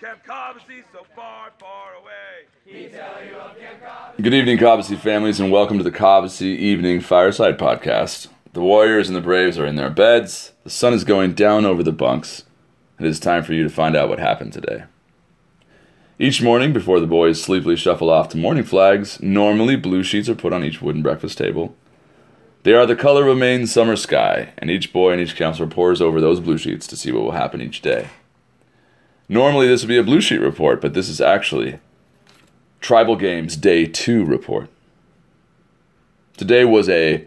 Camp Cobbossee so far, far away. He'd tell you of Camp Cobbossee. Good evening, Cobbossee families, and welcome to the Cobbossee Evening Fireside Podcast. The Warriors and the Braves are in their beds. The sun is going down over the bunks. It is time for you to find out what happened today. Each morning, before the boys sleepily shuffle off to morning flags, normally blue sheets are put on each wooden breakfast table. They are the color of a Maine summer sky, and each boy and each counselor pores over those blue sheets to see what will happen each day. Normally, this would be a blue sheet report, but this is actually Tribal Games Day 2 report. Today was a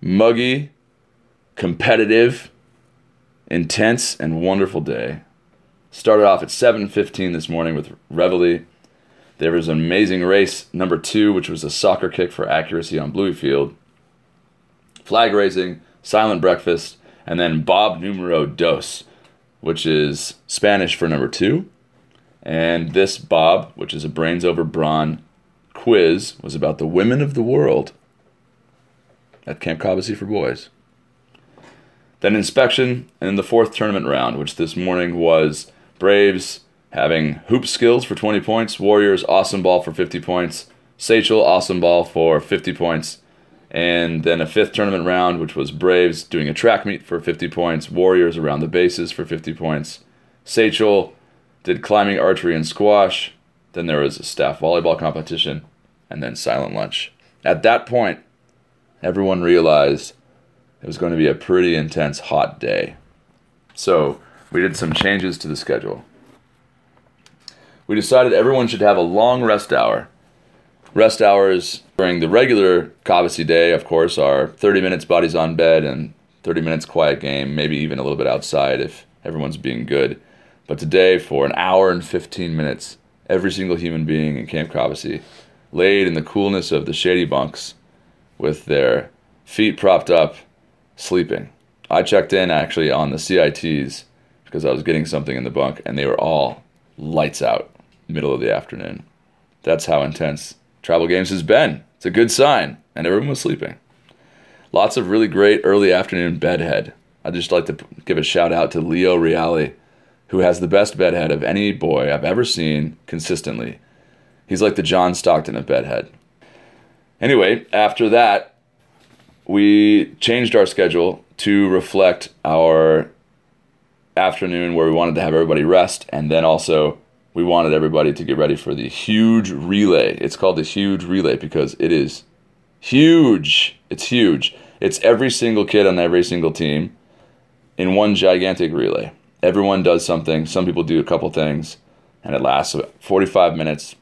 muggy, competitive, intense, and wonderful day. Started off at 7:15 this morning with Reveille. There was an amazing race number 2 which was a soccer kick for accuracy on Bluey Field. Flag raising, silent breakfast, and then Bob numero dos, which is Spanish for number 2. And this Bob, which is a brains over brawn quiz, was about the women of the world at Camp Cobbossee for boys. Then inspection, and the fourth tournament round, which this morning was Braves having hoop skills for 20 points, Warriors awesome ball for 50 points, Sachem awesome ball for 50 points, and then a fifth tournament round, which was Braves doing a track meet for 50 points, Warriors around the bases for 50 points, Sachem did climbing, archery, and squash. Then there was a staff volleyball competition, and then silent lunch. At that point, everyone realized it was going to be a pretty intense hot day. So we did some changes to the schedule. We decided everyone should have a long rest hour. Rest hours during the regular Cobbossee day, of course, are 30 minutes bodies on bed and 30 minutes quiet game, maybe even a little bit outside if everyone's being good. But today, for an hour and 15 minutes, every single human being in Camp Cobbossee laid in the coolness of the shady bunks with their feet propped up, sleeping. I checked in actually on the CITs because I was getting something in the bunk, and they were all lights out, middle of the afternoon. That's how intense Tribal Games has been. It's a good sign, and everyone was sleeping. Lots of really great early afternoon bedhead. I'd just like to give a shout out to Leo Reale, who has the best bedhead of any boy I've ever seen consistently. He's like the John Stockton of bedhead. Anyway, after that, we changed our schedule to reflect our afternoon where we wanted to have everybody rest, and then also we wanted everybody to get ready for the huge relay. It's called the huge relay because it is huge. It's huge. It's every single kid on every single team in one gigantic relay. Everyone does something. Some people do a couple things, and it lasts about 45 minutes.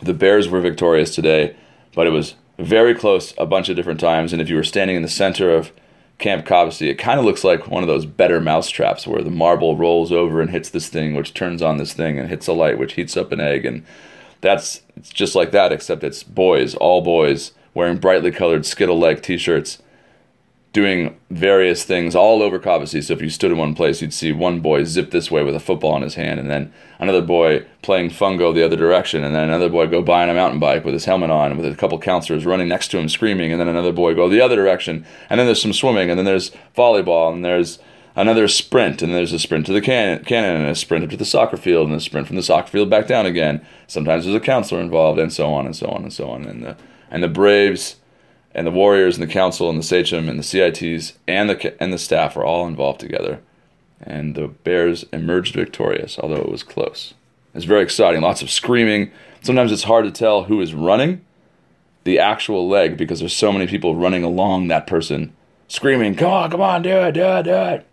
The Bears were victorious today, but it was very close a bunch of different times. And if you were standing in the center of Camp Cobbossee, it kind of looks like one of those better mouse traps where the marble rolls over and hits this thing, which turns on this thing and hits a light, which heats up an egg. And that's it's just like that, except it's boys, all boys, wearing brightly colored Skittle like t shirts, doing various things all over Cobbossee. So if you stood in one place, you'd see one boy zip this way with a football in his hand, and then another boy playing fungo the other direction, and then another boy go by on a mountain bike with his helmet on, with a couple counselors running next to him screaming, and then another boy go the other direction, and then there's some swimming, and then there's volleyball, and there's another sprint, and there's a sprint to the cannon, cannon and a sprint up to the soccer field, and a sprint from the soccer field back down again. Sometimes there's a counselor involved, and so on and so on and so on. And the and the Braves and the Warriors and the Council and the Sachem and the CITs and the and the staff are all involved together, and the Bears emerged victorious, although it was close. It's very exciting. Lots of screaming. Sometimes it's hard to tell who is running the actual leg because there's so many people running along that person, screaming, "Come on, come on, do it, do it, do it!"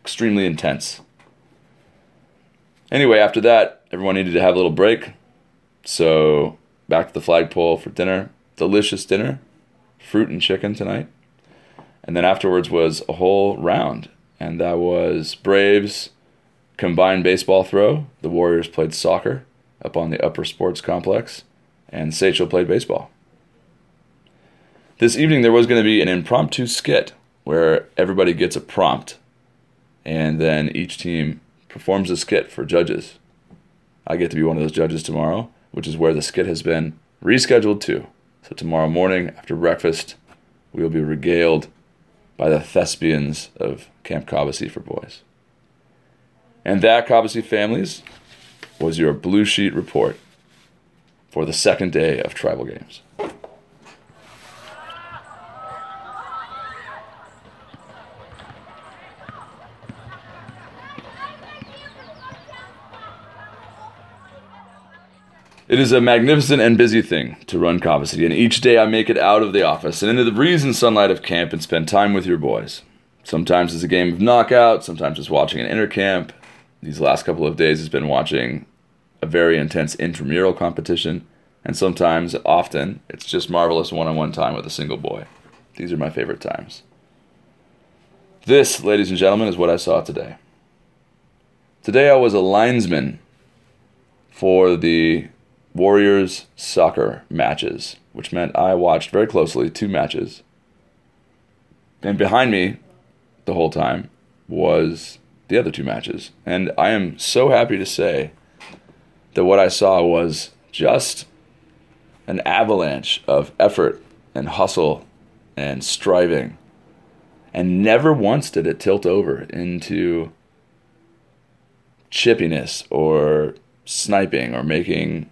Extremely intense. Anyway, after that, everyone needed to have a little break, so back to the flagpole for dinner. Delicious dinner fruit and chicken tonight. And then afterwards was a whole round. and that was Braves combined baseball throw. The Warriors played soccer up on the Upper Sports Complex, and Sachem played baseball. This evening, there was going to be an impromptu skit where everybody gets a prompt, and then each team performs a skit for judges. I get to be one of those judges tomorrow, which is where the skit has been rescheduled to. So, tomorrow morning after breakfast, we will be regaled by the thespians of Camp Cobbossee for boys. And that, Cobbossee families, was your blue sheet report for the second day of tribal games. It is a magnificent and busy thing to run Cobbossee, and each day I make it out of the office and into the breeze and sunlight of camp and spend time with your boys. Sometimes it's a game of knockout, sometimes it's watching an intercamp. These last couple of days has been watching a very intense intramural competition, and sometimes, often, it's just marvelous one on one time with a single boy. These are my favorite times. This, ladies and gentlemen, is what I saw today. Today I was a linesman for the Warriors soccer matches, which meant I watched very closely two matches. And behind me, the whole time, was the other two matches. And I am so happy to say that what I saw was just an avalanche of effort and hustle and striving. And never once did it tilt over into chippiness or sniping or making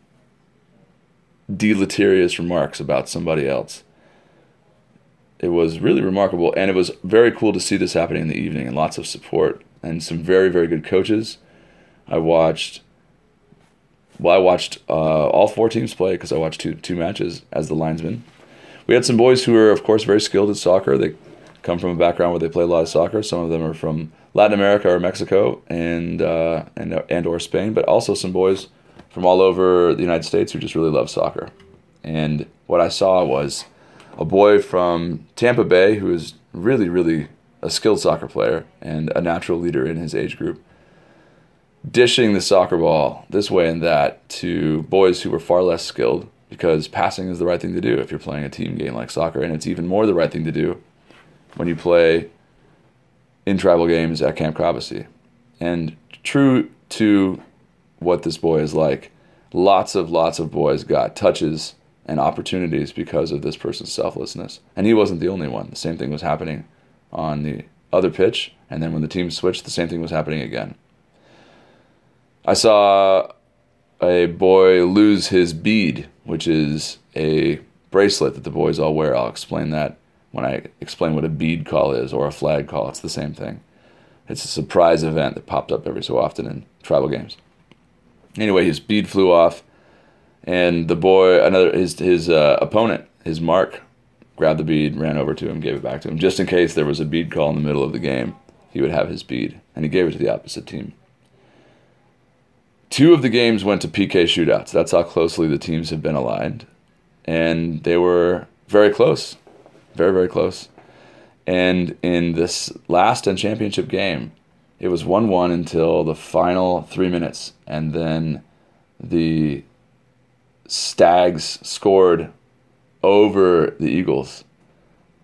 deleterious remarks about somebody else. It was really remarkable, and it was very cool to see this happening in the evening, and lots of support and some very, very good coaches. I watched. Well, I watched uh, all four teams play because I watched two two matches as the linesman. We had some boys who are, of course, very skilled at soccer. They come from a background where they play a lot of soccer. Some of them are from Latin America or Mexico and uh, and and or Spain, but also some boys from all over the United States who just really love soccer. And what I saw was a boy from Tampa Bay who is really, really a skilled soccer player and a natural leader in his age group, dishing the soccer ball this way and that to boys who were far less skilled because passing is the right thing to do if you're playing a team game like soccer, and it's even more the right thing to do when you play in tribal games at Camp Cobbossee. And true to what this boy is like. Lots of lots of boys got touches and opportunities because of this person's selflessness. And he wasn't the only one. The same thing was happening on the other pitch, and then when the team switched, the same thing was happening again. I saw a boy lose his bead, which is a bracelet that the boys all wear. I'll explain that when I explain what a bead call is or a flag call. It's the same thing. It's a surprise event that popped up every so often in tribal games. Anyway, his bead flew off, and the boy, another his his uh, opponent, his mark, grabbed the bead, ran over to him, gave it back to him, just in case there was a bead call in the middle of the game. He would have his bead, and he gave it to the opposite team. Two of the games went to PK shootouts. That's how closely the teams have been aligned, and they were very close, very very close. And in this last and championship game, it was 1 1 until the final three minutes. And then the Stags scored over the Eagles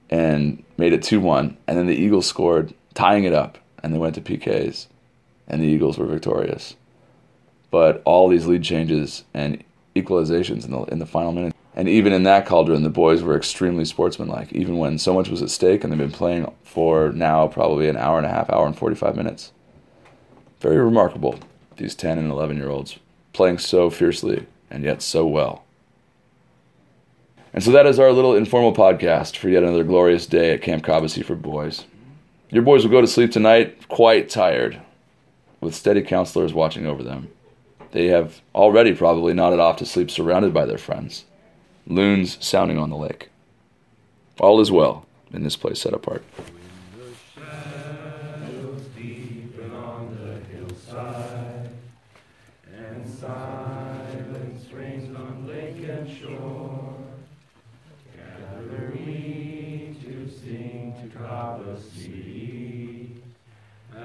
and made it 2 1. And then the Eagles scored, tying it up. And they went to PKs. And the Eagles were victorious. But all these lead changes and equalizations in the, in the final minute. And even in that cauldron, the boys were extremely sportsmanlike, even when so much was at stake and they've been playing for now probably an hour and a half, hour and 45 minutes. Very remarkable, these 10 and 11 year olds playing so fiercely and yet so well. And so that is our little informal podcast for yet another glorious day at Camp Cobbossee for boys. Your boys will go to sleep tonight quite tired, with steady counselors watching over them. They have already probably nodded off to sleep surrounded by their friends, loons sounding on the lake. All is well in this place set apart. And silent springs on lake and shore gathering to sing to crop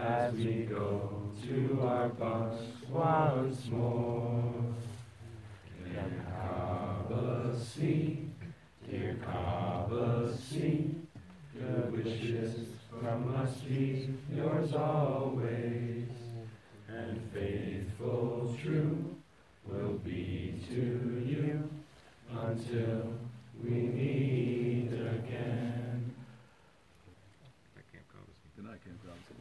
as we go to our bunks once more. The Good wishes from us be yours always, and faithful, true will be to you until we meet again.